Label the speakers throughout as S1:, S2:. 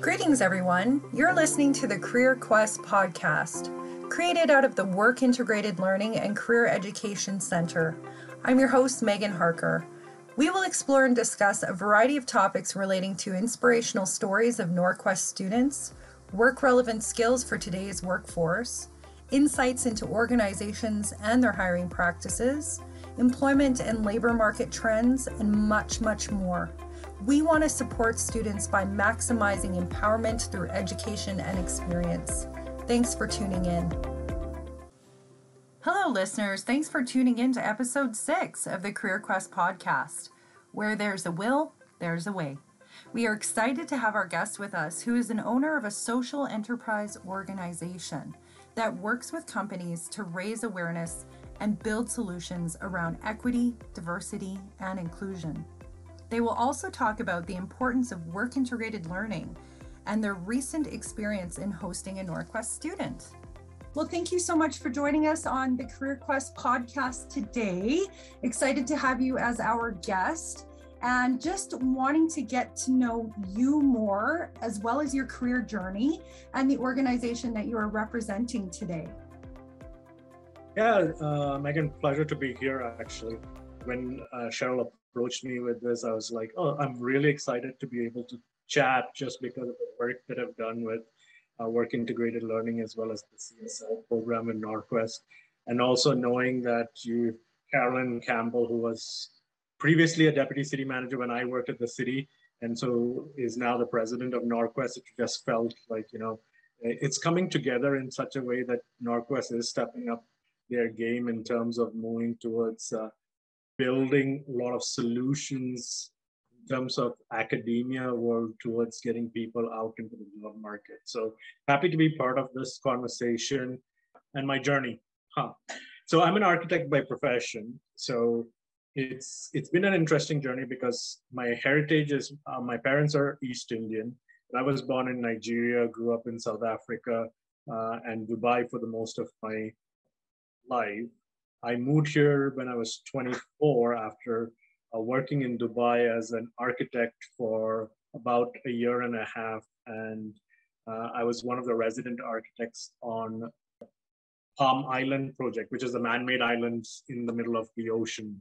S1: Greetings, everyone. You're listening to the Career Quest podcast, created out of the Work Integrated Learning and Career Education Center. I'm your host, Megan Harker. We will explore and discuss a variety of topics relating to inspirational stories of Norquest students, work relevant skills for today's workforce, insights into organizations and their hiring practices, employment and labor market trends, and much, much more. We want to support students by maximizing empowerment through education and experience. Thanks for tuning in. Hello, listeners. Thanks for tuning in to episode six of the Career Quest podcast. Where there's a will, there's a way. We are excited to have our guest with us, who is an owner of a social enterprise organization that works with companies to raise awareness and build solutions around equity, diversity, and inclusion. They will also talk about the importance of work integrated learning and their recent experience in hosting a Norquest student. Well, thank you so much for joining us on the Career Quest podcast today. Excited to have you as our guest and just wanting to get to know you more as well as your career journey and the organization that you are representing today.
S2: Yeah, uh, Megan, pleasure to be here actually. When uh, Cheryl approached me with this, I was like, oh, I'm really excited to be able to chat just because of the work that I've done with uh, work integrated learning as well as the CSL program in Norquest. And also knowing that you, Carolyn Campbell, who was previously a deputy city manager when I worked at the city, and so is now the president of Norquest, it just felt like, you know, it's coming together in such a way that Norquest is stepping up their game in terms of moving towards uh, building a lot of solutions in terms of academia world towards getting people out into the job market. So happy to be part of this conversation and my journey. Huh. So I'm an architect by profession. So it's it's been an interesting journey because my heritage is uh, my parents are East Indian. I was born in Nigeria, grew up in South Africa uh, and Dubai for the most of my life. I moved here when I was 24 after uh, working in Dubai as an architect for about a year and a half. And uh, I was one of the resident architects on Palm Island project, which is a man-made island in the middle of the ocean.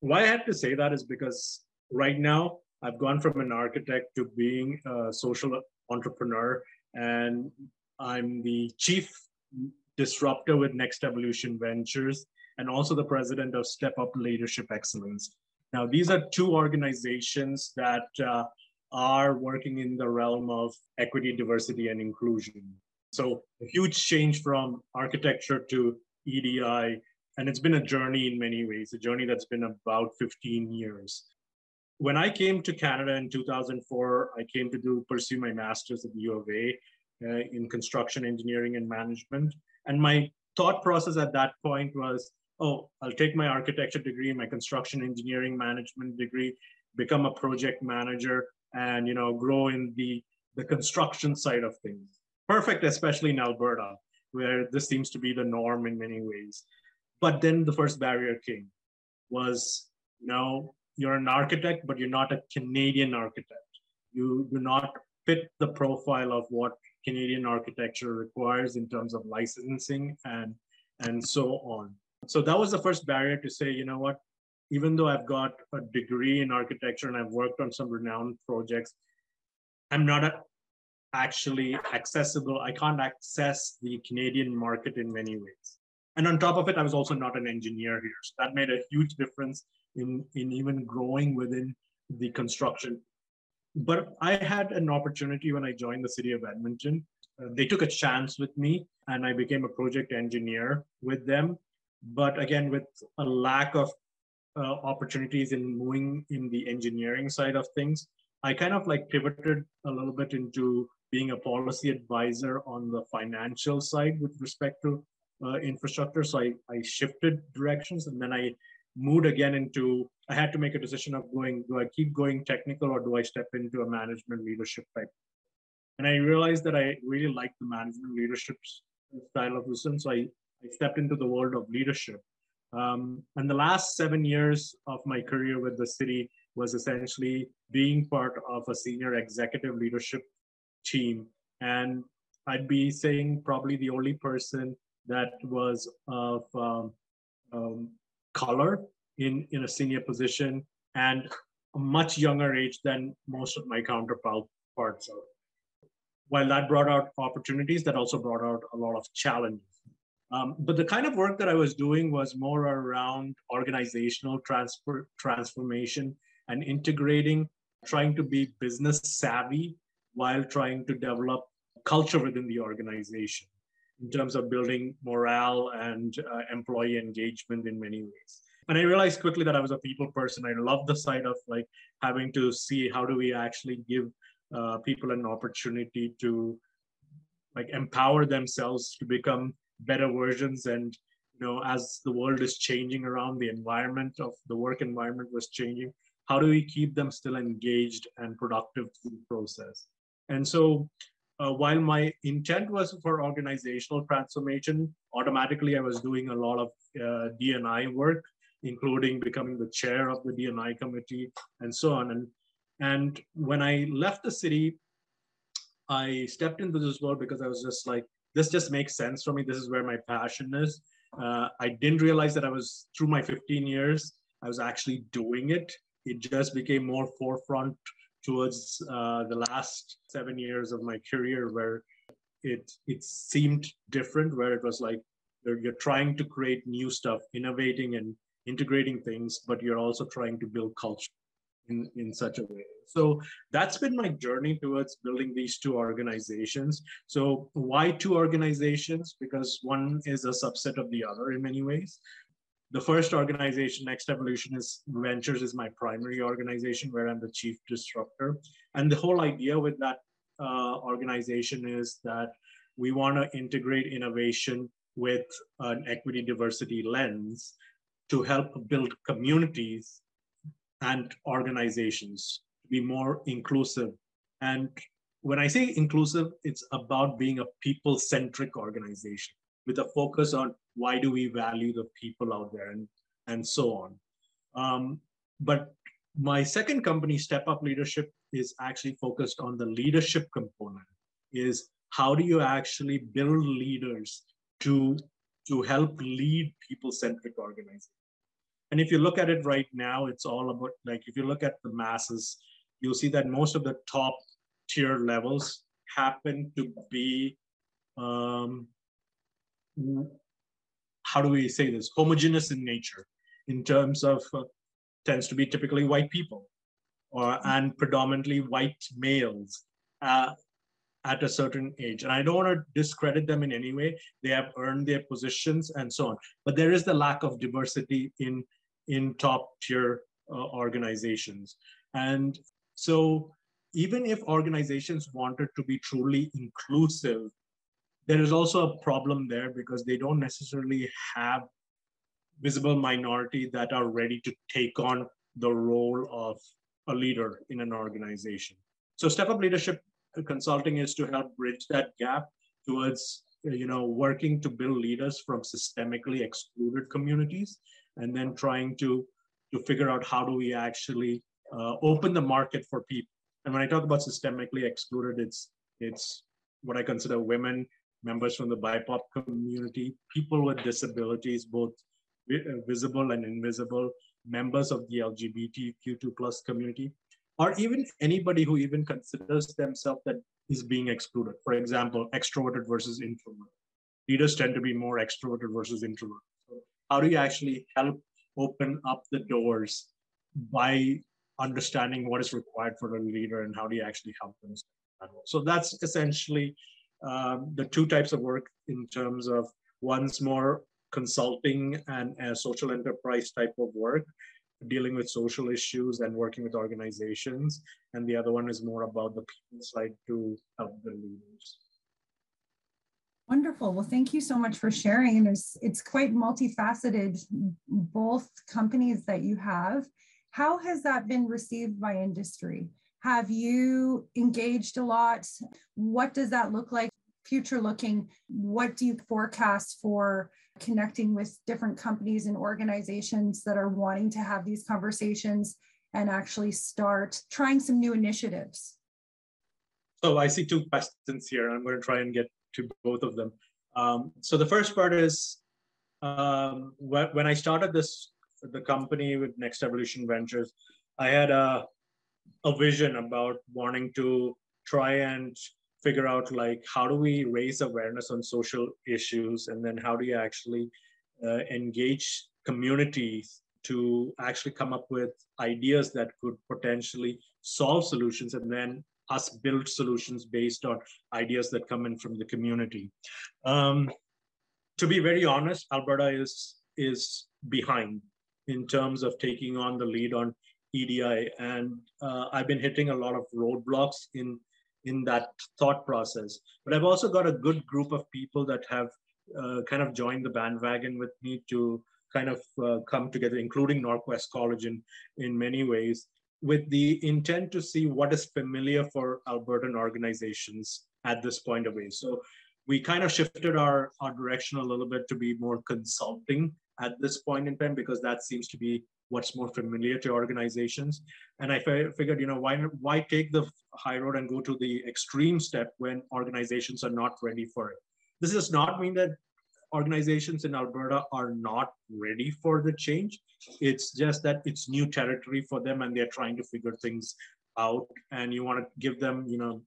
S2: Why I had to say that is because right now I've gone from an architect to being a social entrepreneur, and I'm the chief disruptor with Next Evolution Ventures, and also the president of Step Up Leadership Excellence. Now, these are two organizations that uh, are working in the realm of equity, diversity, and inclusion. So, a huge change from architecture to EDI. And it's been a journey in many ways, a journey that's been about 15 years. When I came to Canada in 2004, I came to do pursue my master's at U of A uh, in construction engineering and management. And my thought process at that point was, oh, I'll take my architecture degree, my construction engineering management degree, become a project manager, and you know, grow in the the construction side of things. Perfect, especially in Alberta, where this seems to be the norm in many ways. But then the first barrier came was no, you're an architect, but you're not a Canadian architect. You do not fit the profile of what Canadian architecture requires in terms of licensing and and so on. So that was the first barrier to say, you know what, even though I've got a degree in architecture and I've worked on some renowned projects, I'm not a, actually accessible. I can't access the Canadian market in many ways. And on top of it, I was also not an engineer here. So that made a huge difference in, in even growing within the construction but I had an opportunity when I joined the city of Edmonton. Uh, they took a chance with me and I became a project engineer with them. But again, with a lack of uh, opportunities in moving in the engineering side of things, I kind of like pivoted a little bit into being a policy advisor on the financial side with respect to uh, infrastructure. So I, I shifted directions and then I moved again into I had to make a decision of going, do I keep going technical or do I step into a management leadership type? And I realized that I really liked the management leadership style of wisdom. So I, I stepped into the world of leadership. Um, and the last seven years of my career with the city was essentially being part of a senior executive leadership team. And I'd be saying probably the only person that was of um, um, color in, in a senior position and a much younger age than most of my counterparts. While that brought out opportunities, that also brought out a lot of challenges. Um, but the kind of work that I was doing was more around organizational transfer, transformation and integrating, trying to be business savvy while trying to develop culture within the organization in terms of building morale and uh, employee engagement in many ways. And I realized quickly that I was a people person. I love the side of like having to see how do we actually give uh, people an opportunity to like empower themselves to become better versions and you know as the world is changing around the environment of the work environment was changing how do we keep them still engaged and productive through the process and so uh, while my intent was for organizational transformation automatically i was doing a lot of uh, dni work including becoming the chair of the dni committee and so on and and when i left the city i stepped into this world because i was just like this just makes sense for me. This is where my passion is. Uh, I didn't realize that I was through my 15 years, I was actually doing it. It just became more forefront towards uh, the last seven years of my career, where it it seemed different, where it was like you're, you're trying to create new stuff, innovating and integrating things, but you're also trying to build culture in, in such a way. So that's been my journey towards building these two organizations. So why two organizations? Because one is a subset of the other in many ways. The first organization, Next Evolution, is Ventures, is my primary organization where I'm the chief disruptor. And the whole idea with that uh, organization is that we want to integrate innovation with an equity diversity lens to help build communities and organizations to be more inclusive. And when I say inclusive, it's about being a people centric organization with a focus on why do we value the people out there and, and so on. Um, but my second company, Step Up Leadership, is actually focused on the leadership component. Is how do you actually build leaders to to help lead people-centric organizations? And if you look at it right now, it's all about like if you look at the masses, you'll see that most of the top tier levels happen to be um, how do we say this? Homogeneous in nature in terms of uh, tends to be typically white people or and predominantly white males uh, at a certain age. And i don't want to discredit them in any way. They have earned their positions and so on. But there is the lack of diversity in in top tier uh, organizations. And so even if organizations wanted to be truly inclusive, there is also a problem there because they don't necessarily have visible minority that are ready to take on the role of a leader in an organization. So Step Up Leadership Consulting is to help bridge that gap towards you know working to build leaders from systemically excluded communities and then trying to to figure out how do we actually uh, open the market for people. And when I talk about systemically excluded, it's it's what I consider women, members from the BIPOC community, people with disabilities, both visible and invisible, members of the LGBTQ2 plus community, or even anybody who even considers themselves that is being excluded. For example, extroverted versus introvert. Leaders tend to be more extroverted versus introvert how do you actually help open up the doors by understanding what is required for a leader and how do you actually help them? So that's essentially um, the two types of work in terms of one's more consulting and social enterprise type of work dealing with social issues and working with organizations. And the other one is more about the people side to help the leaders
S1: Wonderful. Well, thank you so much for sharing. It's quite multifaceted, both companies that you have. How has that been received by industry? Have you engaged a lot? What does that look like? Future looking, what do you forecast for connecting with different companies and organizations that are wanting to have these conversations and actually start trying some new initiatives?
S2: So I see two questions here. I'm going to try and get to both of them. Um, so the first part is um, when I started this the company with Next Evolution Ventures, I had a a vision about wanting to try and figure out like how do we raise awareness on social issues and then how do you actually uh, engage communities to actually come up with ideas that could potentially solve solutions and then us build solutions based on ideas that come in from the community. Um, to be very honest alberta is is behind in terms of taking on the lead on EDI, and uh, I've been hitting a lot of roadblocks in in that thought process. But I've also got a good group of people that have uh, kind of joined the bandwagon with me to kind of uh, come together, including Norquest College in in many ways, with the intent to see what is familiar for Albertan organizations at this point of way. So we kind of shifted our, our direction a little bit to be more consulting at this point in time because that seems to be what's more familiar to organizations. And I figured, you know, why why take the high road and go to the extreme step when organizations are not ready for it? This does not mean that organizations in Alberta are not ready for the change. It's just that it's new territory for them and they're trying to figure things out. And you want to give them, you know,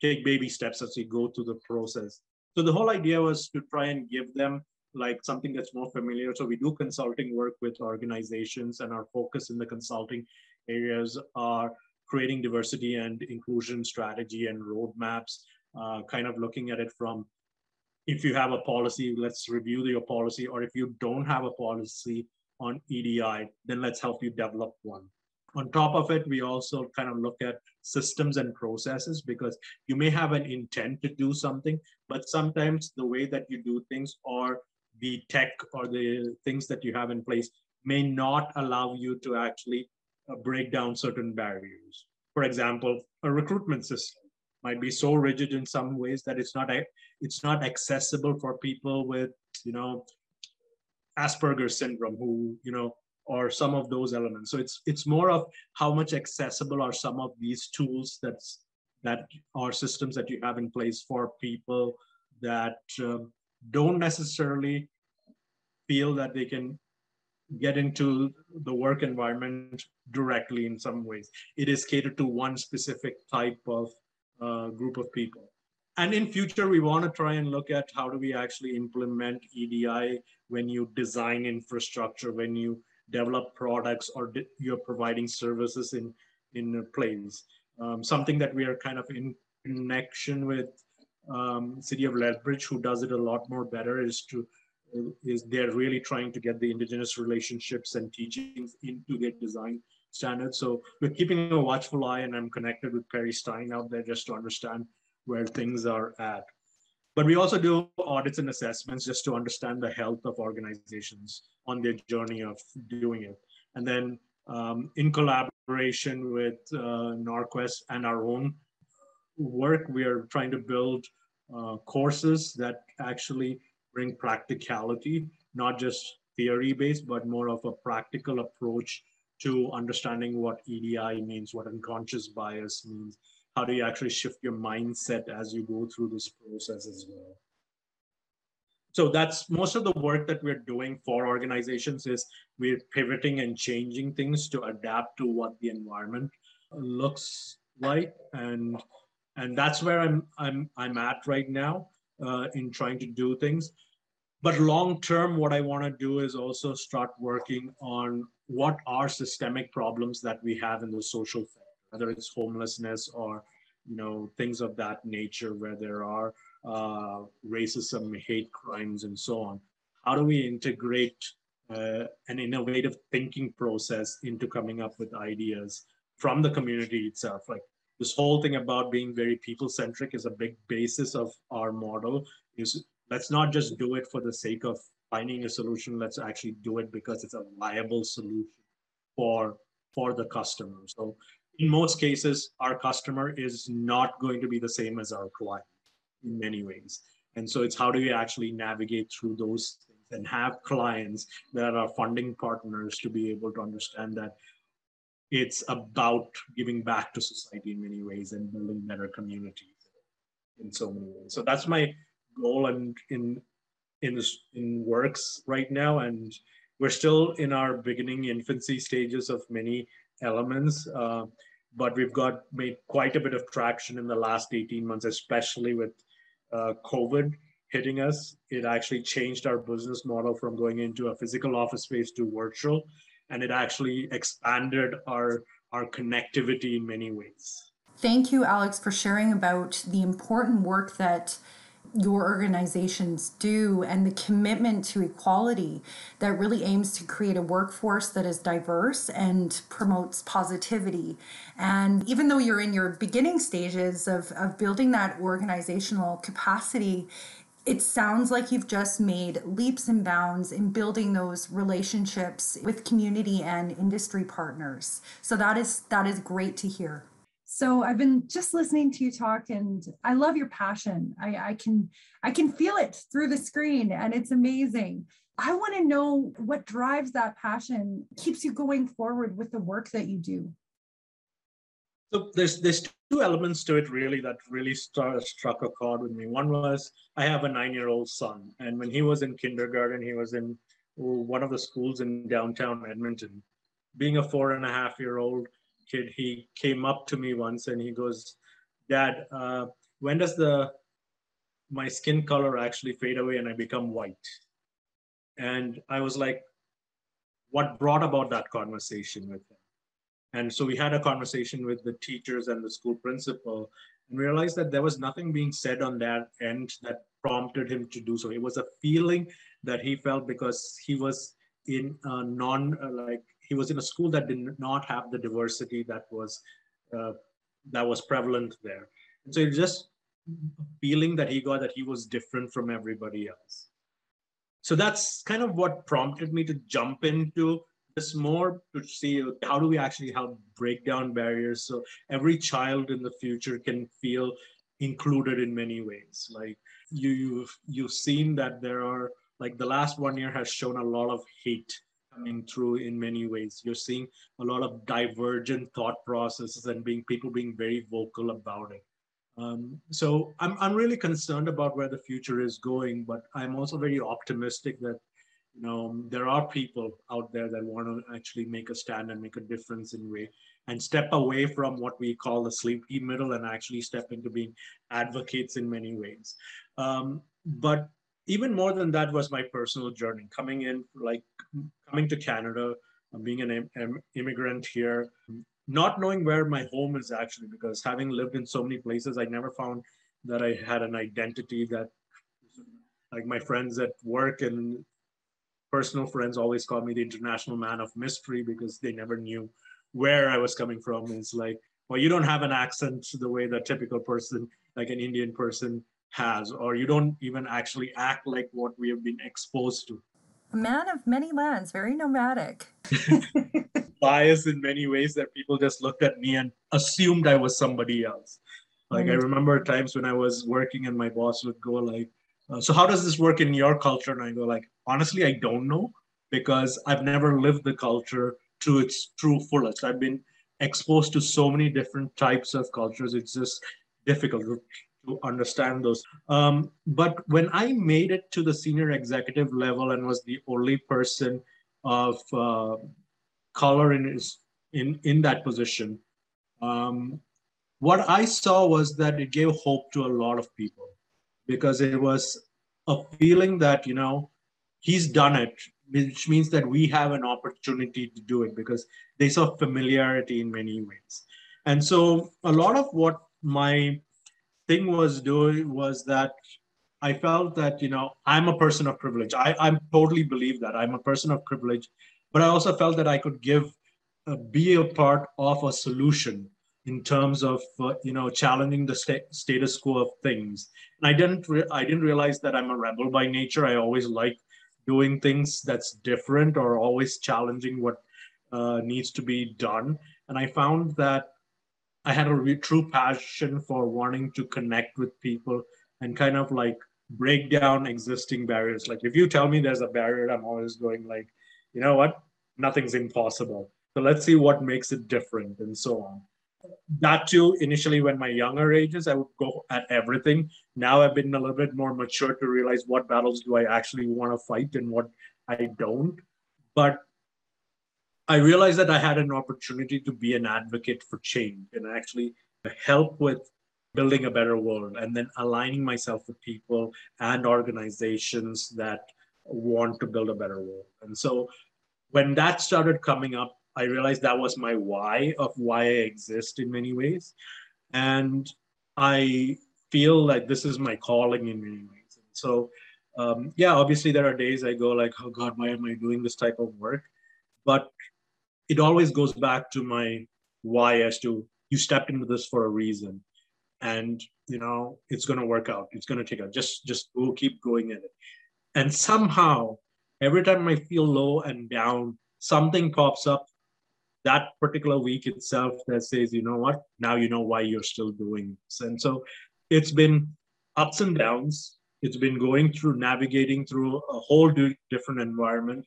S2: take baby steps as you go through the process. So the whole idea was to try and give them like something that's more familiar. So we do consulting work with organizations, and our focus in the consulting areas are creating diversity and inclusion strategy and roadmaps, uh, kind of looking at it from if you have a policy, let's review your policy, or if you don't have a policy on EDI, then let's help you develop one. On top of it, we also kind of look at systems and processes because you may have an intent to do something, but sometimes the way that you do things or the tech or the things that you have in place may not allow you to actually uh, break down certain barriers. For example, a recruitment system might be so rigid in some ways that it's not it's not accessible for people with you know Asperger's syndrome who you know or some of those elements. So it's it's more of how much accessible are some of these tools that's that are systems that you have in place for people that um, don't necessarily feel that they can get into the work environment directly in some ways. It is catered to one specific type of uh, group of people. And in future, we want to try and look at how do we actually implement EDI when you design infrastructure, when you develop products or you're providing services in, in place. Um, something that we are kind of in connection with um, city of Lethbridge, who does it a lot more better, is to is they're really trying to get the indigenous relationships and teachings into their design standards. So we're keeping a watchful eye, and I'm connected with Perry Stein out there just to understand where things are at. But we also do audits and assessments just to understand the health of organizations on their journey of doing it. And then um, in collaboration with uh, Norquest and our own work, we are trying to build uh, courses that actually bring practicality, not just theory based, but more of a practical approach to understanding what EDI means, what unconscious bias means. How do you actually shift your mindset as you go through this process as well? So that's most of the work that we're doing for organizations is we're pivoting and changing things to adapt to what the environment looks like and and that's where I'm I'm I'm at right now uh, in trying to do things. But long term, what I want to do is also start working on what are systemic problems that we have in the social sector, whether it's homelessness or you know things of that nature, where there are uh, racism, hate crimes, and so on. How do we integrate uh, an innovative thinking process into coming up with ideas from the community itself? Like this whole thing about being very people centric is a big basis of our model is let's not just do it for the sake of finding a solution let's actually do it because it's a viable solution for for the customer so in most cases our customer is not going to be the same as our client in many ways and so it's how do we actually navigate through those things and have clients that are funding partners to be able to understand that it's about giving back to society in many ways and building better communities in so many ways. So that's my goal and in in in works right now and we're still in our beginning infancy stages of many elements uh, but we've got made quite a bit of traction in the last 18 months especially with uh, covid hitting us. It actually changed our business model from going into a physical office space to virtual and it actually expanded our our connectivity in many ways.
S1: Thank you alex for sharing about the important work that your organizations do and the commitment to equality that really aims to create a workforce that is diverse and promotes positivity. And even though you're in your beginning stages of, of building that organizational capacity, it sounds like you've just made leaps and bounds in building those relationships with community and industry partners. So that is that is great to hear. So I've been just listening to you talk and I love your passion. I, I can I can feel it through the screen and it's amazing. I want to know what drives that passion, keeps you going forward with the work that you do.
S2: So there's there's two elements to it really that really struck a chord with me. One was I have a nine-year-old son, and when he was in kindergarten, he was in one of the schools in downtown Edmonton. Being a four and a half year old, kid, he came up to me once and he goes, Dad, uh, when does the my skin color actually fade away and I become white? And I was like, what brought about that conversation with him? And so we had a conversation with the teachers and the school principal and realized that there was nothing being said on that end that prompted him to do so. It was a feeling that he felt because he was in a non uh, like he was in a school that did not have the diversity that was uh, that was prevalent there. And so just feeling that he got that he was different from everybody else. So that's kind of what prompted me to jump into this more to see how do we actually help break down barriers so every child in the future can feel included in many ways. Like you, you've you've seen that there are like the last one year has shown a lot of hate coming through in many ways. You're seeing a lot of divergent thought processes and being people being very vocal about it. Um, so I'm, I'm really concerned about where the future is going, but I'm also very optimistic that you know there are people out there that want to actually make a stand and make a difference in way and step away from what we call the sleepy middle and actually step into being advocates in many ways. Um, but even more than that was my personal journey. Coming in like coming to canada being an Im- immigrant here not knowing where my home is actually because having lived in so many places i never found that i had an identity that like my friends at work and personal friends always call me the international man of mystery because they never knew where i was coming from. It's like well you don't have an accent the way the typical person like an indian person has, or you don't even actually act like what we have been exposed to.
S1: A man of many lands, very nomadic.
S2: Bias in many ways that people just looked at me and assumed I was somebody else. Like mm. I remember times when I was working and my boss would go like, uh, "So how does this work in your culture?" And I go like, "Honestly, I don't know because I've never lived the culture to its true fullest. I've been exposed to so many different types of cultures. It's just difficult understand those. Um, but when I made it to the senior executive level and was the only person of uh, color in, in, in that position, um, what I saw was that it gave hope to a lot of people because it was a feeling that, you know, he's done it, which means that we have an opportunity to do it because they saw familiarity in many ways. And so a lot of what my thing was doing was that I felt that, you know, I'm a person of privilege. I, I totally believe that I'm a person of privilege, but I also felt that I could give, uh, be a part of a solution in terms of, uh, you know, challenging the sta- status quo of things. And I didn't, re- I didn't realize that I'm a rebel by nature. I always like doing things that's different or always challenging what uh, needs to be done. And I found that I had a true passion for wanting to connect with people and kind of like break down existing barriers. Like if you tell me there's a barrier, I'm always going like, you know what? Nothing's impossible. So let's see what makes it different and so on. That too, initially, when my younger ages, I would go at everything. Now I've been a little bit more mature to realize what battles do I actually want to fight and what I don't. But I realized that I had an opportunity to be an advocate for change and actually help with building a better world and then aligning myself with people and organizations that want to build a better world. And so when that started coming up, I realized that was my why of why I exist in many ways. And I feel like this is my calling in many ways. And so, um, yeah, obviously there are days I go like, oh God, why am I doing this type of work? But it always goes back to my why as to you stepped into this for a reason. And you know it's going to work out. It's going to take out. Just just go keep going at it. And somehow every time i feel low and down something pops up that particular week itself that says you know what? Now you know why you're still doing this. And so it's been ups and downs. It's been going through navigating through a whole different environment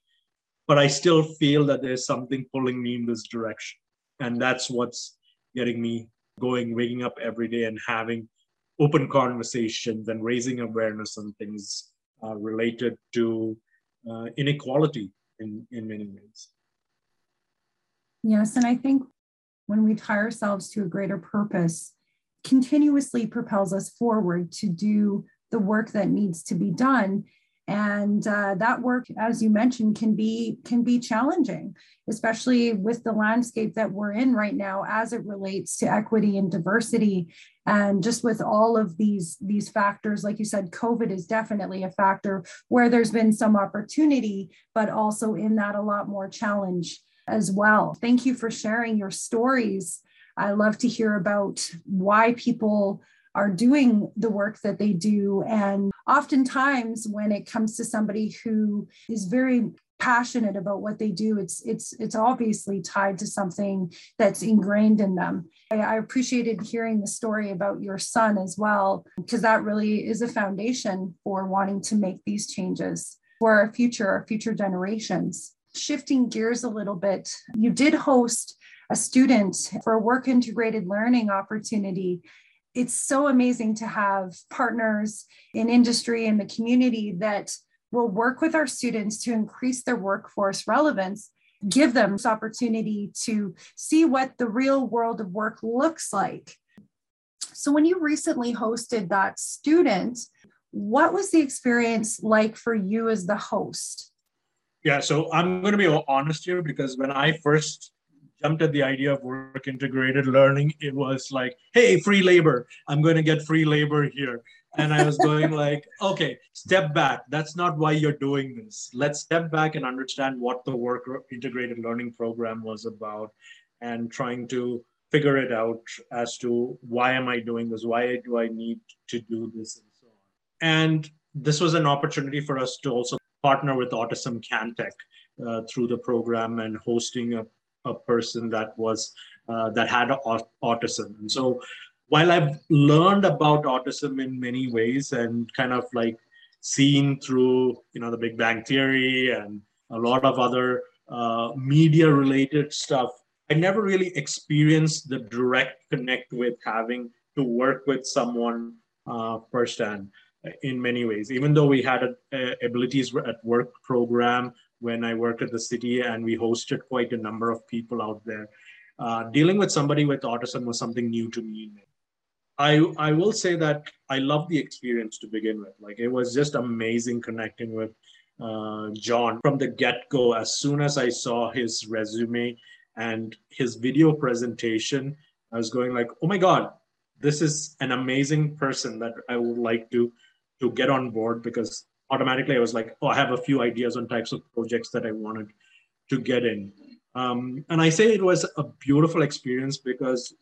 S2: but i still feel that there's something pulling me in this direction and that's what's getting me going, waking up every day and having open conversations and raising awareness on things uh, related to uh, inequality in, in many ways.
S1: Yes, and I think when we tie ourselves to a greater purpose, continuously propels us forward to do the work that needs to be done and uh, that work as you mentioned can be can be challenging especially with the landscape that we're in right now as it relates to equity and diversity and just with all of these these factors like you said covid is definitely a factor where there's been some opportunity but also in that a lot more challenge as well thank you for sharing your stories i love to hear about why people are doing the work that they do. And oftentimes, when it comes to somebody who is very passionate about what they do it's it's it's obviously tied to something that's ingrained in them. I, I, appreciated hearing the story about your son as well because that really is a foundation for wanting to make these changes for our future our future generations. Shifting gears a little bit you did host a student for a work integrated learning opportunity it's so amazing to have partners in industry and the community that will work with our students to increase their workforce relevance give them this opportunity to see what the real world of work looks like. So when you recently hosted that student what was the experience like for you as the host?
S2: Yeah so i'm going to be honest here because when i first jumped at the idea of work integrated learning, it was like, hey, free labor. I'm going to get free labor here. And I was going like, okay, step back. That's not why you're doing this. Let's step back and understand what the work integrated learning program was about and trying to figure it out as to why am I doing this? Why do I need to do this? And so on. And this was an opportunity for us to also partner with Autism CanTech uh, through the program and hosting a a person that was uh, that had autism. And so while i've learned about autism in many ways and kind of like seen through you know the big bang theory and a lot of other uh, media related stuff i never really experienced the direct connect with having to work with someone uh, firsthand in many ways. Even though we had abilities at work program when I worked at the city and we hosted quite a number of people out there. Uh, dealing with somebody with autism was something new to me. I, I will say that I love the experience to begin with. Like it was just amazing connecting with uh, John from the get go. As soon as I saw his resume and his video presentation, I was going like, oh my God, this is an amazing person that I would like to to get on board because automatically I was like, oh, I have a few ideas on types of projects that I wanted to get in. Um, and I say it was a beautiful experience because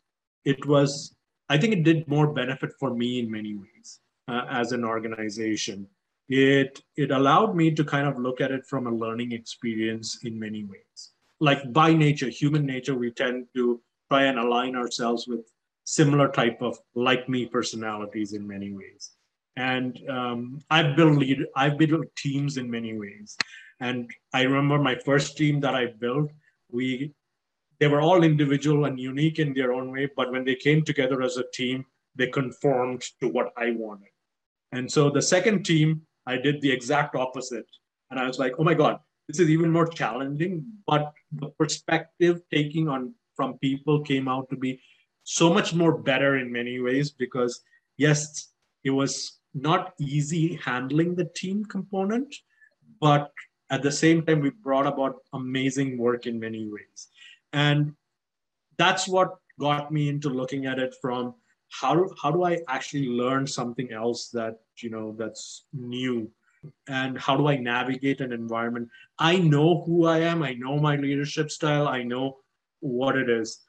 S2: it was, I think it did more benefit for me in many ways uh, as an organization. It, it allowed me to kind of look at it from a learning experience in many ways. Like by nature, human nature, we tend to try and align ourselves with similar type of like me personalities in many ways and um, I've built lead, I've built teams in many ways. And I remember my first team that I built, we they were all individual and unique in their own way, but when they came together as a team, they conformed to what I wanted. And so the second team, I did the exact opposite. And I was like, oh my God, this is even more challenging. But the perspective taking on from people came out to be so much more better in many ways because yes, it was not easy handling the team component, but at the same time, we brought about amazing work in many ways. And that's what got me into looking at it from how how do I actually learn something else that, you know, that's new and how do I navigate an environment? I know who I am. I know my leadership style. I know what it is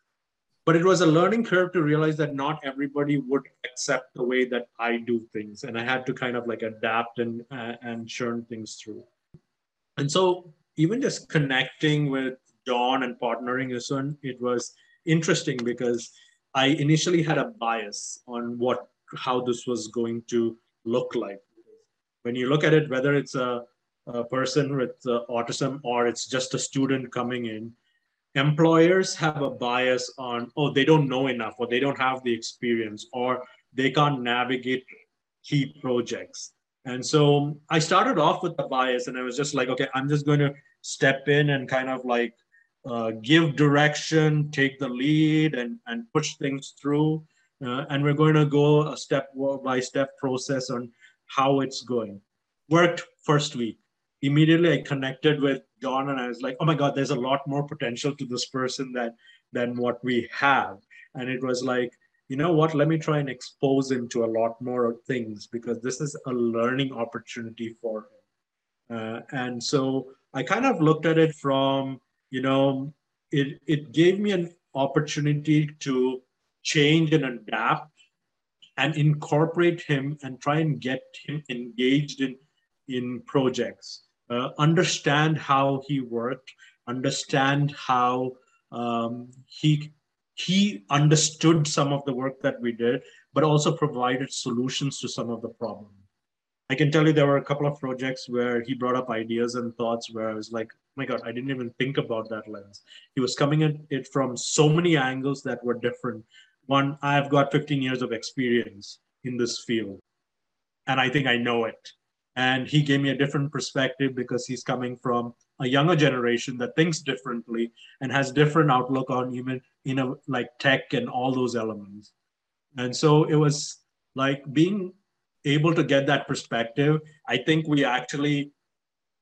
S2: but it was a learning curve to realize that not everybody would accept the way that I do things, and I had to kind of like adapt and uh, and churn things through. And so even just connecting with John and partnering this one, it was interesting because I initially had a bias on what how this was going to look like. When you look at it, whether it's a, a person with uh, autism or it's just a student coming in, employers have a bias on oh they don't know enough or they don't have the experience or they can't navigate key projects. And so i started off with the bias and i was just like okay i'm just going to step in and kind of like uh, give direction take the lead and and push things through. Uh, and we're going to go a step by step process on how it's going. Worked first week. Immediately I connected with John and I was like, oh my God, there's a lot more potential to this person that than what we have. And it was like, you know what, let me try and expose him to a lot more things because this is a learning opportunity for him. Uh, and so I kind of looked at it from, you know, it, it gave me an opportunity to change and adapt and incorporate him and try and get him engaged in in projects uh, understand how he worked, understand how um, he he understood some of the work that we did, but also provided solutions to some of the problems. I can tell you there were a couple of projects where he brought up ideas and thoughts where I was like, oh my God, I didn't even think about that lens. He was coming at it from so many angles that were different. One, I've got 15 years of experience in this field, and I think I know it and he gave me a different perspective because he's coming from a younger generation that thinks differently and has different outlook on even you know like tech and all those elements and so it was like being able to get that perspective i think we actually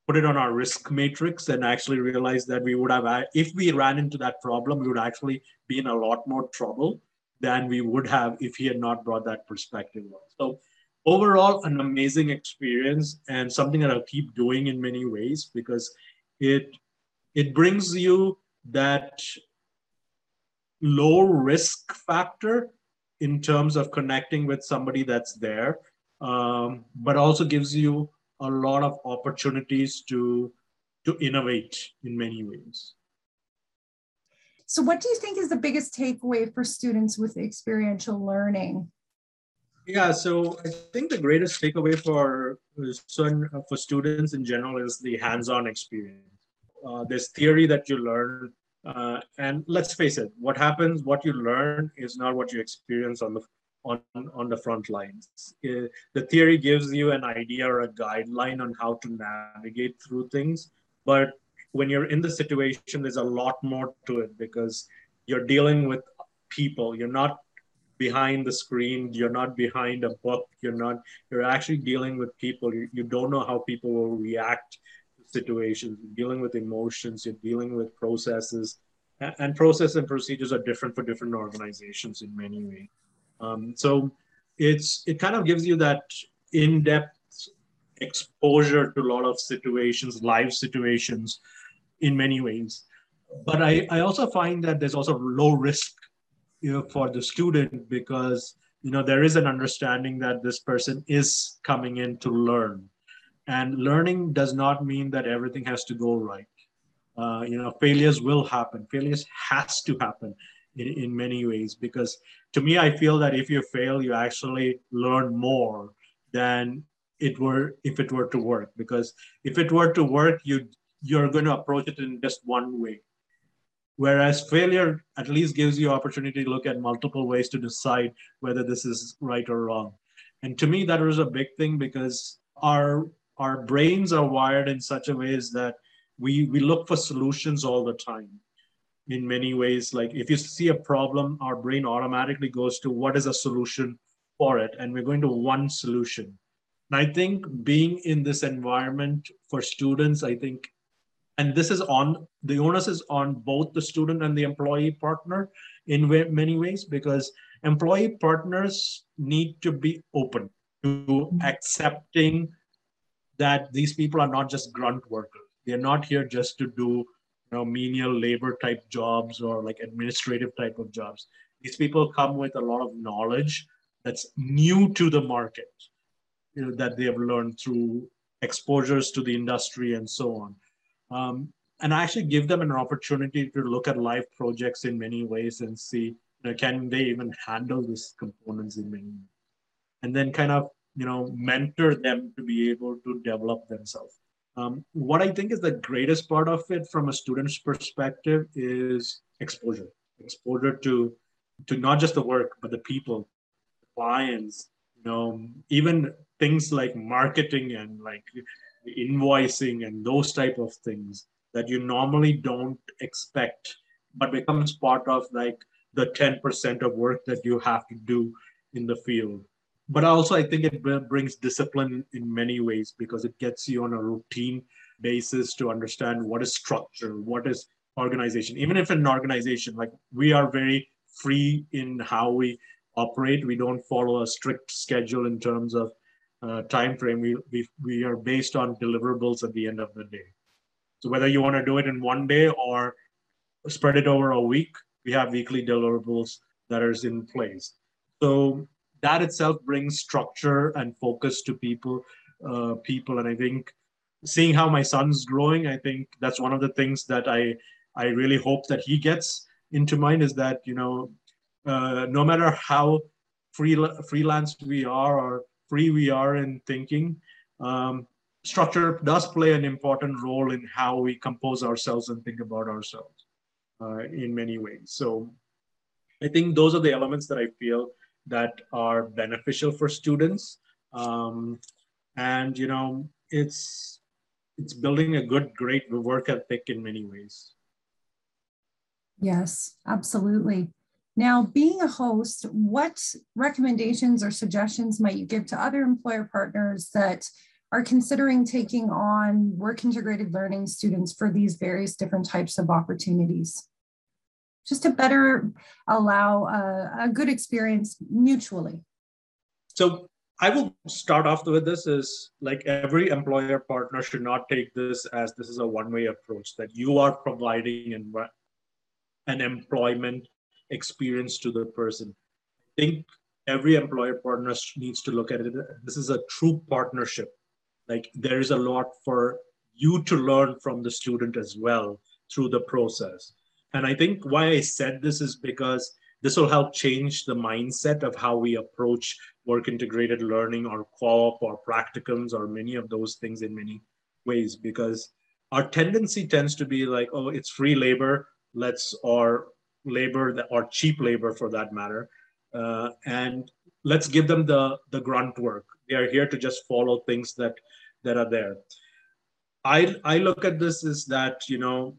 S2: put it on our risk matrix and actually realized that we would have if we ran into that problem we would actually be in a lot more trouble than we would have if he had not brought that perspective on. so overall an amazing experience and something that I'll keep doing in many ways because it it brings you that low risk factor in terms of connecting with somebody that's there, um, but also gives you a lot of opportunities to to innovate in many ways.
S1: So, what do you think is the biggest takeaway for students with experiential learning?
S2: Yeah, so I think the greatest takeaway for for students in general is the hands-on experience. Uh, there's theory that you learn, uh, and let's face it, what happens, what you learn, is not what you experience on the on on the front lines. Uh, the theory gives you an idea or a guideline on how to navigate through things, but when you're in the situation, there's a lot more to it because you're dealing with people. You're not behind the screen. You're not behind a book. You're not you're actually dealing with people. You, you don't know how people will react to situations. You're dealing with emotions. You're dealing with processes. And, and process and procedures are different for different organizations in many ways. Um, so it's it kind of gives you that in-depth exposure to a lot of situations live situations in many ways. But I, I also find that there's also low risk you know, for the student because you know there is an understanding that this person is coming in to learn. And learning does not mean that everything has to go right. Uh, you know failures will happen. Failures has to happen in, in many ways because to me i feel that if you fail you actually learn more than it were if it were to work. Because if it were to work you you're going to approach it in just one way Whereas failure at least gives you opportunity to look at multiple ways to decide whether this is right or wrong. And to me, that was a big thing because our our brains are wired in such a ways that we we look for solutions all the time in many ways like if you see a problem our brain automatically goes to what is a solution for it and we're going to one solution and i think being in this environment for students i think and this is on the onus is on both the student and the employee partner in many ways because employee partners need to be open to accepting that these people are not just grunt workers. They're not here just to do you know menial labor type jobs or like administrative type of jobs. These people come with a lot of knowledge that's new to the market you know, that they have learned through exposures to the industry and so on. Um, and I actually give them an opportunity to look at live projects in many ways and see you know, can they even handle these components in many ways. And then kind of you know mentor them to be able to develop themselves um, what i think is the greatest part of it from a student's perspective is exposure exposure to to not just the work but the people clients you know even things like marketing and like invoicing and those type of things that you normally don't expect but becomes part of like the 10% of work that you have to do in the field. But also i think it brings discipline in many ways because it gets you on a routine basis to understand what is structure what is organization. Even if an organization like we are very free in how we operate. We don't follow a strict schedule in terms of uh, time frame we, we we are based on deliverables at the end of the day. So whether you want to do it in one day or spread it over a week we have weekly deliverables that are in place. So that itself brings structure and focus to people uh, people. And i think seeing how my son's growing i think that's one of the things that i i really hope that he gets into mind is that you know uh, no matter how free freelance we are or free we are in thinking um, structure does play an important role in how we compose ourselves and think about ourselves uh, in many ways so i think those are the elements that i feel that are beneficial for students. Um, and you know, it's it's building a good, great work ethic in many ways.
S1: Yes, absolutely. Now, being a host, what recommendations or suggestions might you give to other employer partners that are considering taking on work integrated learning students for these various different types of opportunities? just to better allow a, a good experience mutually?
S2: So I will start off with this is like every employer partner should not take this as this is a one-way approach that you are providing an, an employment experience to the person. I think every employer partner needs to look at it. This is a true partnership. Like there is a lot for you to learn from the student as well through the process. And I think why I said this is because this will help change the mindset of how we approach work integrated learning or co-op or practicums or many of those things in many ways because our tendency tends to be like oh it's free labor let's or labor that or cheap labor for that matter. Uh, and let's give them the the grunt work. They are here to just follow things that that are there. I i look at this is that you know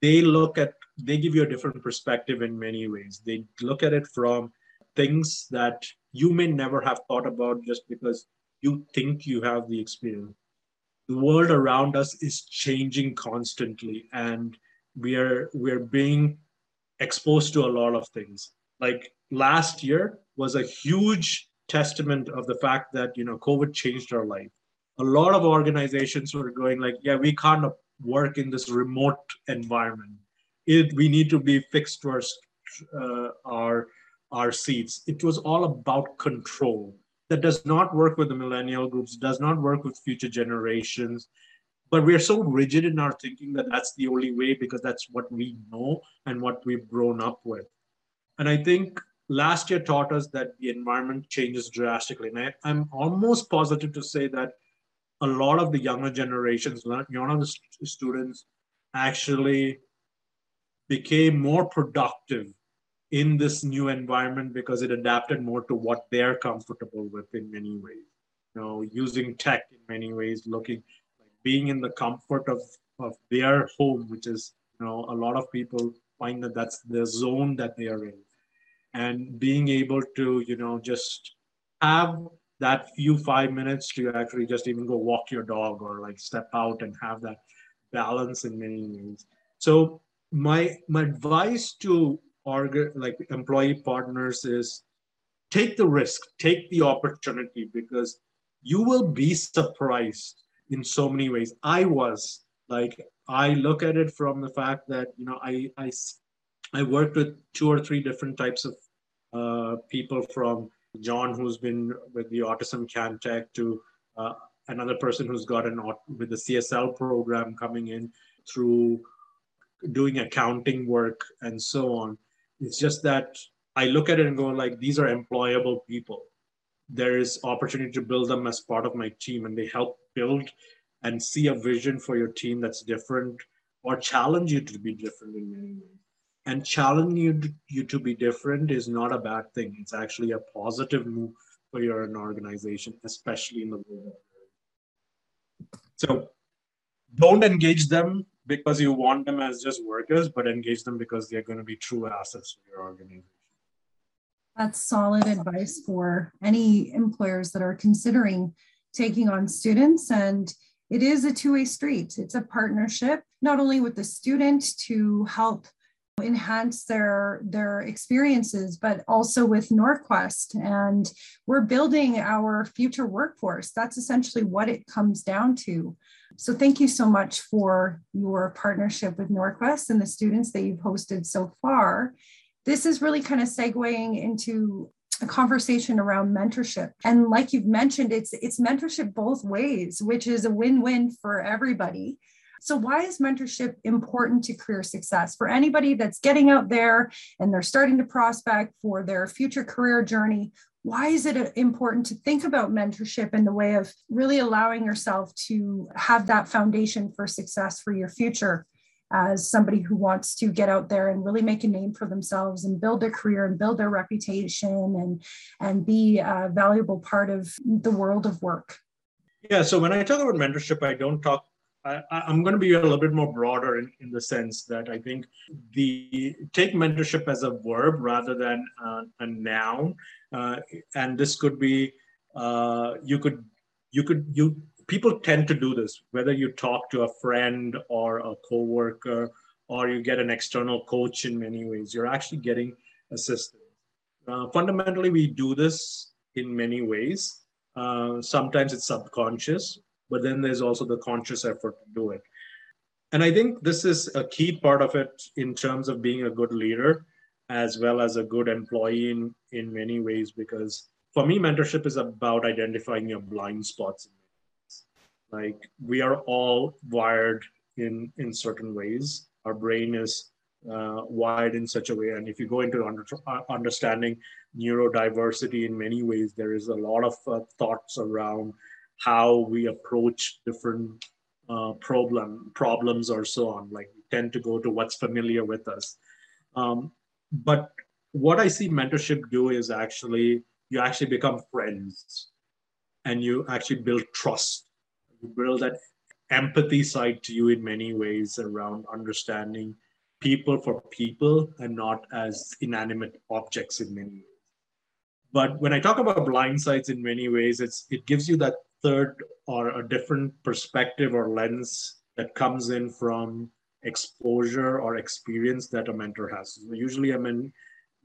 S2: they look at they give you a different perspective in many ways. They look at it from things that you may never have thought about just because you think you have the experience. The world around us is changing constantly and we are we're being exposed to a lot of things like last year was a huge testament of the fact that you know covid changed our life a lot of organizations were going like yeah we can't work in this remote environment. It, we need to be fixed to our, uh, our, our seats. It was all about control. That does not work with the millennial groups, does not work with future generations. But we're so rigid in our thinking that that's the only way because that's what we know and what we've grown up with. And I think last year taught us that the environment changes drastically. And I, I'm almost positive to say that a lot of the younger generations, the students actually became more productive in this new environment because it adapted more to what they're comfortable with in many ways. You know, using tech in many ways, looking being in the comfort of, of their home, which is, you know, a lot of people find that that's the zone that they are in. And being able to, you know, just have that few five minutes to actually just even go walk your dog or like step out and have that balance in many ways. So my my advice to org- like employee partners is take the risk, take the opportunity because you will be surprised in so many ways. I was like, I look at it from the fact that, you know, I, I, I worked with two or three different types of uh, people from John, who's been with the Autism CanTech, to uh, another person who's got an with the CSL program coming in through doing accounting work and so on. It's just that I look at it and go like, these are employable people. There is opportunity to build them as part of my team, and they help build and see a vision for your team that's different or challenge you to be different in many ways. And challenging you, you to be different is not a bad thing. It's actually a positive move for your organization, especially in the world. So don't engage them because you want them as just workers, but engage them because they're going to be true assets for your organization.
S1: That's solid advice for any employers that are considering taking on students. And it is a two way street, it's a partnership, not only with the student to help enhance their their experiences but also with norquest and we're building our future workforce that's essentially what it comes down to so thank you so much for your partnership with Norquest and the students that you've hosted so far. This is really kind of segueing into a conversation around mentorship. And like you've mentioned, it's it's mentorship both ways, which is a win-win for everybody. So, why is mentorship important to career success for anybody that's getting out there and they're starting to prospect for their future career journey? why is it uh, important to think about mentorship in the way of really allowing yourself to have that foundation for success for your future as somebody who wants to get out there and really make a name for themselves and build their career and build their reputation and and be a valuable part of the world of work.
S2: Yeah so when i talk about mentorship i don't talk I, am going to be a little bit more broader in, in the sense that I think the take mentorship as a verb rather than uh, a noun uh, and this could be uh, you could you could you people tend to do this whether you talk to a friend or a coworker or you get an external coach in many ways you're actually getting assistance. Uh, fundamentally we do this in many ways. Uh, sometimes it's subconscious but then there's also the conscious effort to do it. And i think this is a key part of it in terms of being a good leader as well as a good employee in, in many ways because for me mentorship is about identifying your blind spots like we are all wired in in certain ways. Our brain is uh, wired in such a way. And if you go into under, uh, understanding neurodiversity in many ways there is a lot of uh, thoughts around how we approach different uh, problem problems or so on. Like we tend to go to what's familiar with us. Um, but what I see mentorship do is actually you actually become friends and you actually build trust. Build that empathy side to you in many ways around understanding people for people and not as inanimate objects in many ways. But when I talk about blind sides in many ways, it's it gives you that third or a different perspective or lens that comes in from exposure or experience that a mentor has. So usually, a men-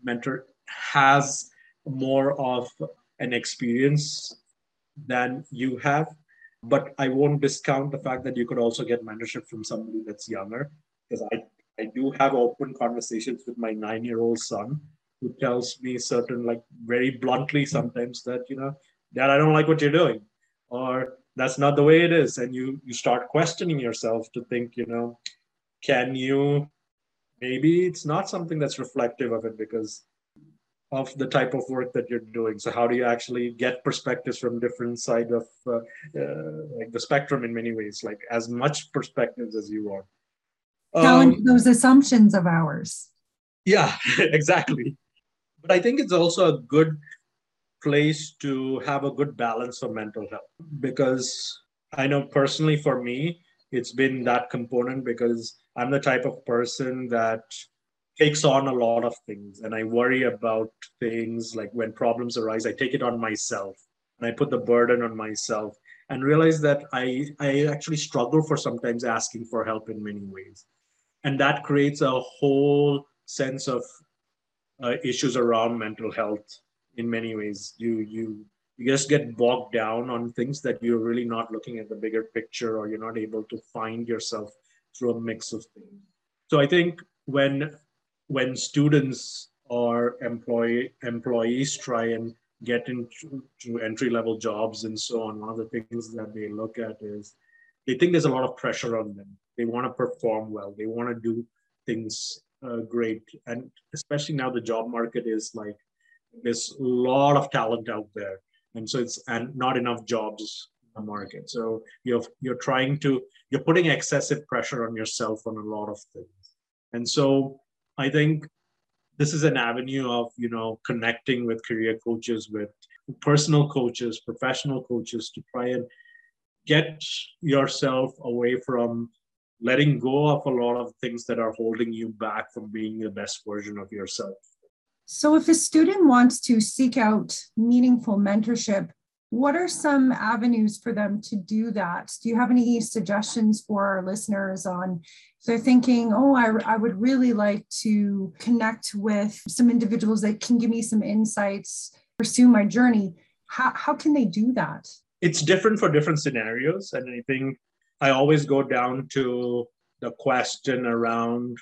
S2: mentor has more of an experience than you have. But I won't discount the fact that you could also get mentorship from somebody that's younger, because I, I do have open conversations with my nine year old son who tells me certain, like very bluntly sometimes, that, you know, Dad, I don't like what you're doing. Or that's not the way it is. And you, you start questioning yourself to think, you know, can you maybe it's not something that's reflective of it because of the type of work that you're doing so how do you actually get perspectives from different side of uh, uh, like the spectrum in many ways like as much perspectives as you want
S1: challenge um, those assumptions of ours.
S2: Yeah, exactly. But I think it's also a good place to have a good balance of mental health because I know personally for me, it's been that component because I'm the type of person that takes on a lot of things and I worry about things like when problems arise, I take it on myself and I put the burden on myself and realize that I, I actually struggle for sometimes asking for help in many ways. And that creates a whole sense of uh, issues around mental health in many ways. You, you, you just get bogged down on things that you're really not looking at the bigger picture or you're not able to find yourself through a mix of things. So I think when when students or employee employees try and get into entry level jobs and so on, one of the things that they look at is they think there's a lot of pressure on them. They want to perform well. They want to do things uh, great, and especially now the job market is like there's a lot of talent out there, and so it's and not enough jobs in the market. So you're you're trying to you're putting excessive pressure on yourself on a lot of things, and so I think this is an avenue of you know connecting with career coaches with personal coaches professional coaches to try and get yourself away from letting go of a lot of things that are holding you back from being the best version of yourself.
S1: So if a student wants to seek out meaningful mentorship what are some avenues for them to do that? Do you have any suggestions for our listeners on if they're thinking, oh, I, I would really like to connect with some individuals that can give me some insights, pursue my journey? How, how can they do that?
S2: It's different for different scenarios. And I think I always go down to the question around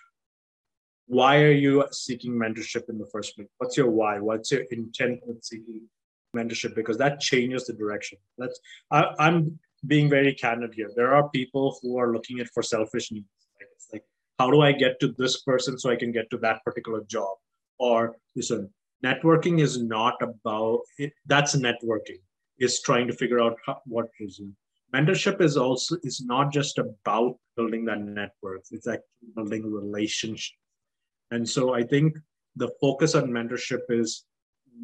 S2: why are you seeking mentorship in the first place? What's your why? What's your intent with seeking mentorship because that changes the direction. That's I, I'm being very candid here. There are people who are looking at for selfish needs. Like it's like, how do I get to this person so I can get to that particular job? Or listen, networking is not about it, that's networking. Is trying to figure out how, what is it. Mentorship is also is not just about building that network. It's actually building relationships. And so I think the focus on mentorship is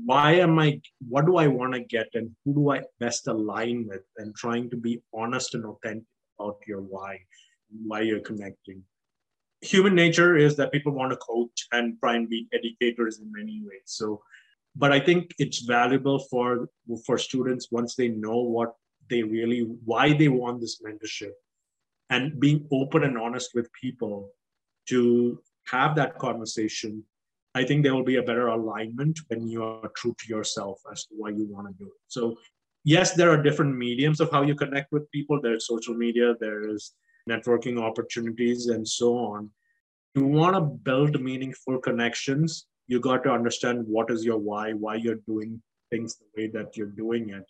S2: why am I, what do I want to get and who do I best align with and trying to be honest and authentic about your why, why you're connecting. Human nature is that people want to coach and try and be educators in many ways. So, but I think it's valuable for for students once they know what they really why they want this mentorship and being open and honest with people to have that conversation I think there will be a better alignment when you are true to yourself as to why you want to do it. So, yes, there are different mediums of how you connect with people. There's social media, there's networking opportunities, and so on. You want to build meaningful connections. You got to understand what is your why, why you're doing things the way that you're doing it,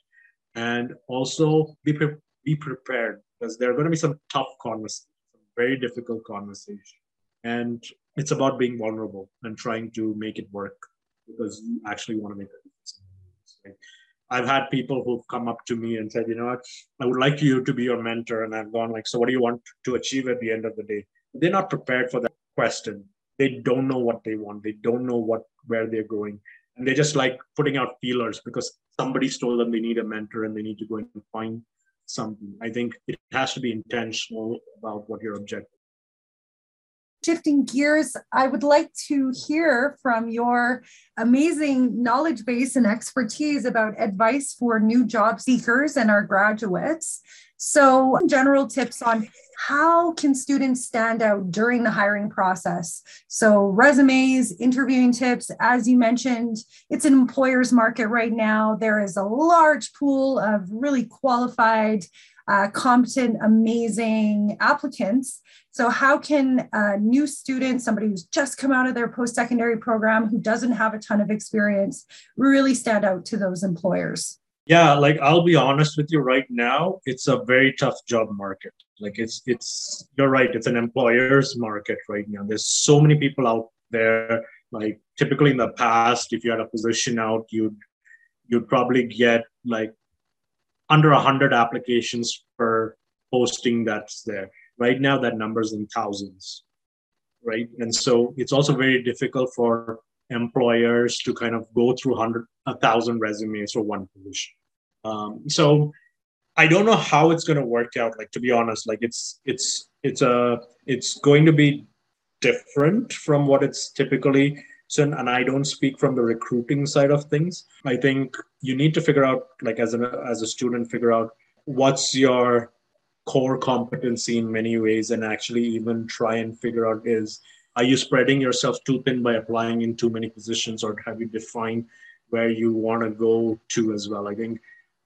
S2: and also be pre- be prepared because there are going to be some tough conversations, some very difficult conversations, and it's about being vulnerable and trying to make it work because you actually want to make a difference. Right? I've had people who've come up to me and said, you know what, I would like you to be your mentor. And I've gone like, so what do you want to achieve at the end of the day? They're not prepared for that question. They don't know what they want. They don't know what where they're going. And they're just like putting out feelers because somebody told them they need a mentor and they need to go and find something. I think it has to be intentional about what your objective
S1: shifting gears, I would like to hear from your amazing knowledge base and expertise about advice for new job seekers and our graduates. So, general tips on how can students stand out during the hiring process? So, resumes, interviewing tips, as you mentioned, it's an employer's market right now. There is a large pool of really qualified uh, competent, amazing applicants. So, how can a new student, somebody who's just come out of their post secondary program, who doesn't have a ton of experience, really stand out to those employers?
S2: Yeah, like I'll be honest with you right now, it's a very tough job market. Like it's it's you're right, it's an employer's market right now. There's so many people out there. Like typically in the past, if you had a position out, you'd you'd probably get like under 100 applications per posting that's there. Right now, that number's in thousands. right? And so it's also very difficult for employers to kind of go through hundred a thousand resumes for one position. Um, so I don't know how it's going to work out. Like to be honest, like it's it's it's a it's going to be different from what it's typically. And I don't speak from the recruiting side of things. I think you need to figure out, like as a as a student, figure out what's your core competency in many ways, and actually even try and figure out is are you spreading yourself too thin by applying in too many positions, or have you defined where you want to go to as well? I think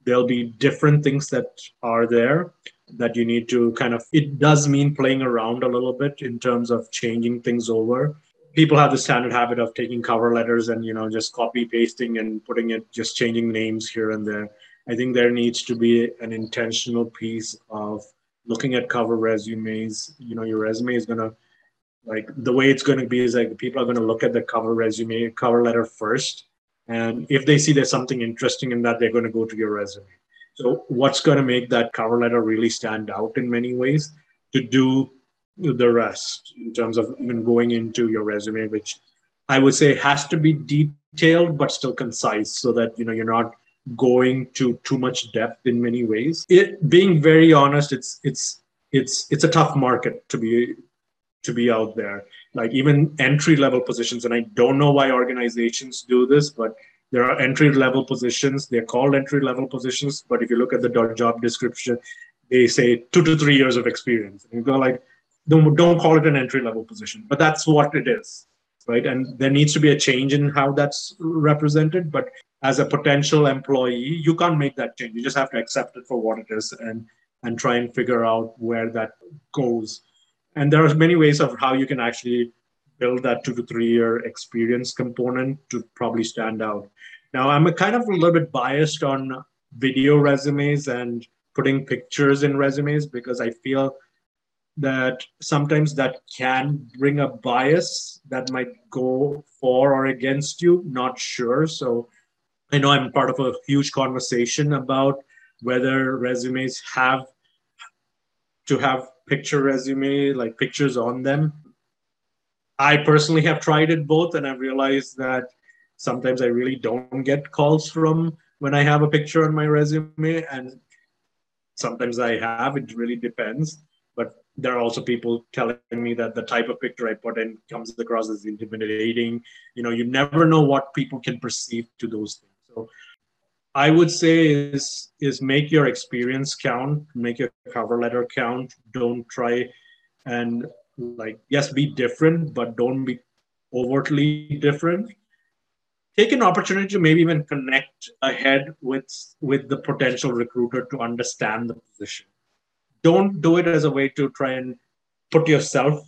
S2: there'll be different things that are there that you need to kind of it does mean playing around a little bit in terms of changing things over people have the standard habit of taking cover letters and you know just copy pasting and putting it just changing names here and there. I think there needs to be an intentional piece of looking at cover resumes. You know your resume is going to like the way it's going to be is like people are going to look at the cover resume cover letter first. And if they see there's something interesting in that they're going to go to your resume. So what's going to make that cover letter really stand out in many ways? To do the rest in terms of even going into your resume which i would say has to be detailed but still concise so that you know you're not going to too much depth in many ways. It being very honest it's it's it's it's a tough market to be to be out there. Like even entry level positions and i don't know why organizations do this but there are entry level positions they're called entry level positions but if you look at the job description they say two to three years of experience. And you go like don't, don't call it an entry level position but that's what it is right? And there needs to be a change in how that's represented but as a potential employee you can't make that change. You just have to accept it for what it is and and try and figure out where that goes. And there are many ways of how you can actually build that two to three year experience component to probably stand out. Now i'm a kind of a little bit biased on video resumes and putting pictures in resumes because i feel that sometimes that can bring a bias that might go for or against you not sure. So i know i'm part of a huge conversation about whether resumes have to have picture resume like pictures on them. I personally have tried it both and i've realized that sometimes i really don't get calls from when i have a picture on my resume and sometimes i have it really depends there are also people telling me that the type of picture I put in comes across as intimidating. You know, you never know what people can perceive to those things. So I would say is is make your experience count, make your cover letter count. Don't try and like yes, be different, but don't be overtly different. Take an opportunity to maybe even connect ahead with with the potential recruiter to understand the position don't do it as a way to try and put yourself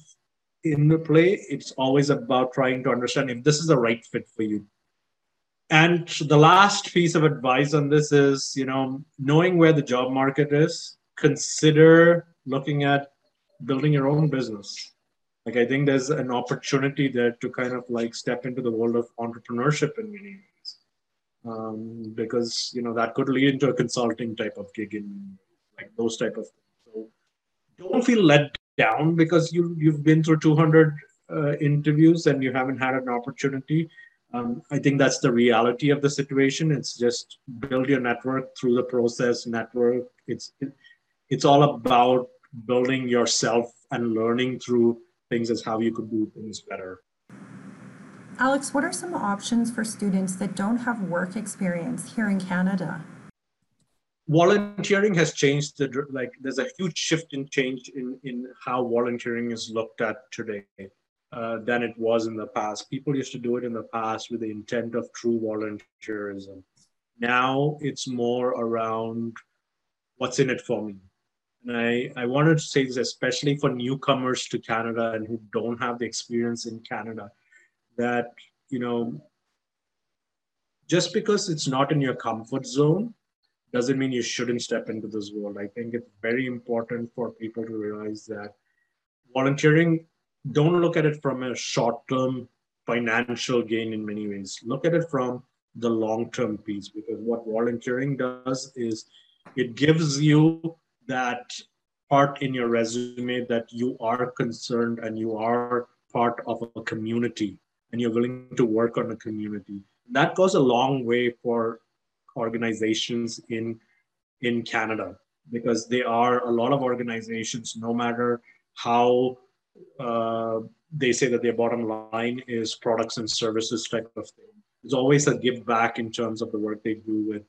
S2: in the play. It's always about trying to understand if this is the right fit for you. And the last piece of advice on this is, you know, knowing where the job market is, consider looking at building your own business. Like I think there's an opportunity there to kind of like step into the world of entrepreneurship in many ways, um, because you know that could lead into a consulting type of gig in like those type of don't feel let down because you you've been through 200 uh, interviews and you haven't had an opportunity. Um, I think that's the reality of the situation. It's just build your network through the process. Network. It's it, it's all about building yourself and learning through things as how you could do things better.
S1: Alex, what are some options for students that don't have work experience here in Canada?
S2: Volunteering has changed the like there's a huge shift in change in in how volunteering is looked at today uh, than it was in the past. People used to do it in the past with the intent of true volunteerism. Now it's more around what's in it for me. And i i wanted to say this especially for newcomers to canada and who don't have the experience in canada that you know just because it's not in your comfort zone doesn't mean you shouldn't step into this world. I think it's very important for people to realize that volunteering, don't look at it from a short term financial gain in many ways. Look at it from the long term piece because what volunteering does is it gives you that part in your resume that you are concerned and you are part of a community and you're willing to work on a community. That goes a long way for organizations in in Canada because there are a lot of organizations, no matter how uh, they say that their bottom line is products and services type of thing. There's always a give back in terms of the work they do with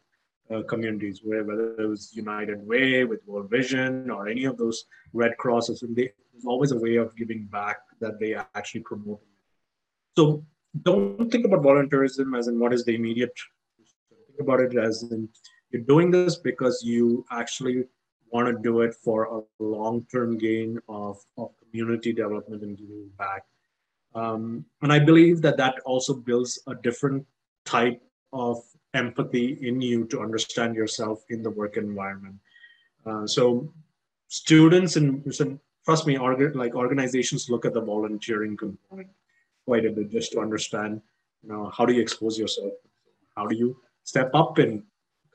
S2: uh, communities, where, whether it was United Way, with World Vision, or any of those Red Crosses, and they, there's always a way of giving back that they actually promote. So don't think about volunteerism as in what is the immediate. About it as in you're doing this because you actually want to do it for a long-term gain of, of community development and giving back. Um, and I believe that that also builds a different type of empathy in you to understand yourself in the work environment. Uh, so students and trust me, orga, like organizations look at the volunteering component quite a bit just to understand, you know, how do you expose yourself? How do you step up in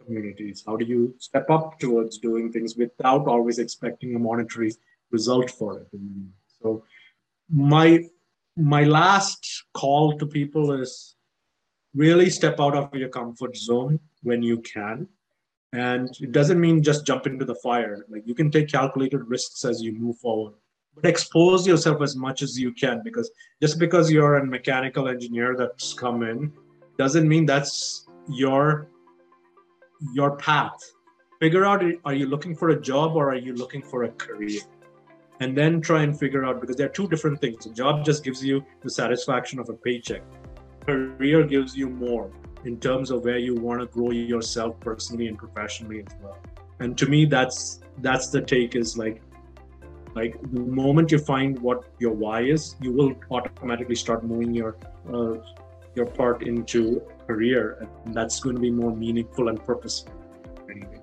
S2: communities? How do you step up towards doing things without always expecting a monetary result for it? So my my last call to people is really step out of your comfort zone when you can. And it doesn't mean just jump into the fire. Like you can take calculated risks as you move forward, but expose yourself as much as you can because just because you're a mechanical engineer that's come in doesn't mean that's your your path. Figure out are you looking for a job or are you looking for a career? And then try and figure out because there are two different things. A job just gives you the satisfaction of a paycheck. Career gives you more in terms of where you want to grow yourself personally and professionally as well. And to me, that's that's the take is like like the moment you find what your why is, you will automatically start moving your uh, your part into career, and that's going to be more meaningful and purposeful. Anyways.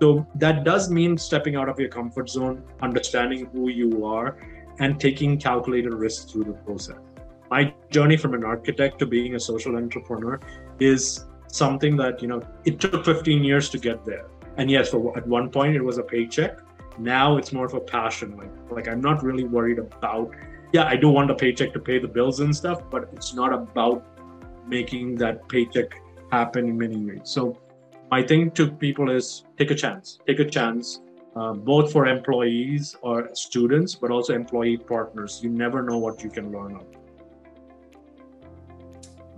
S2: So that does mean stepping out of your comfort zone, understanding who you are, and taking calculated risks through the process. My journey from an architect to being a social entrepreneur is something that you know it took 15 years to get there. And yes, for, at one point it was a paycheck. Now it's more of a passion. Like like I'm not really worried about yeah, I do want a paycheck to pay the bills and stuff, but it's not about making that paycheck happen in many ways. So my thing to people is take a chance, take a chance, uh, both for employees or students, but also employee partners. You never know what you can learn.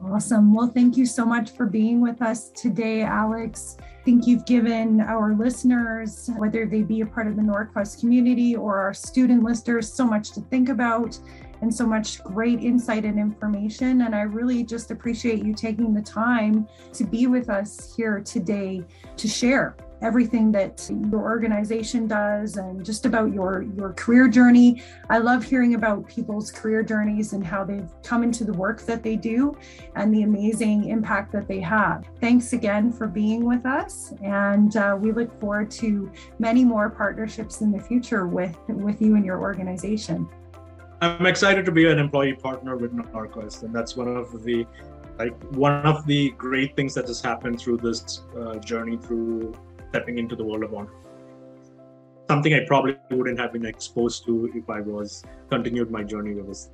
S1: Awesome. Well, thank you so much for being with us today, Alex. I think you've given our listeners, whether they be a part of the Norquest community or our student listers, so much to think about and so much great insight and information. And I really just appreciate you taking the time to be with us here today to share everything that your organization does and just about your your career journey. I love hearing about people's career journeys and how they've come into the work that they do and the amazing impact that they have. Thanks again for being with us and uh, we look forward to many more partnerships in the future with with you and your organization.
S2: I'm excited to be an employee partner with Norquest, and that's one of the like one of the great things that has happened through this uh, journey through stepping into the world of entrepreneurship. Something I probably wouldn't have been exposed to if I was continued my journey with this.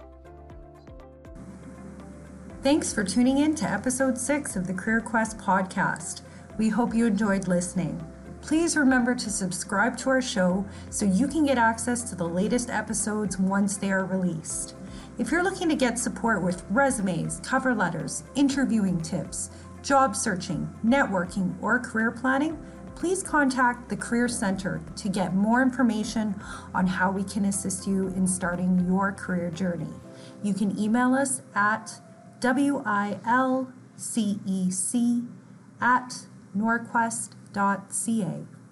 S1: Thanks for tuning in to episode six of the Career Quest podcast. We hope you enjoyed listening. Please remember to subscribe to our show so you can get access to the latest episodes once they are released. If you're looking to get support with resumes, cover letters, interviewing tips, job searching, networking, or career planning, please contact the Career Center to get more information on how we can assist you in starting your career journey. You can email us at wilcec at norquest.ca.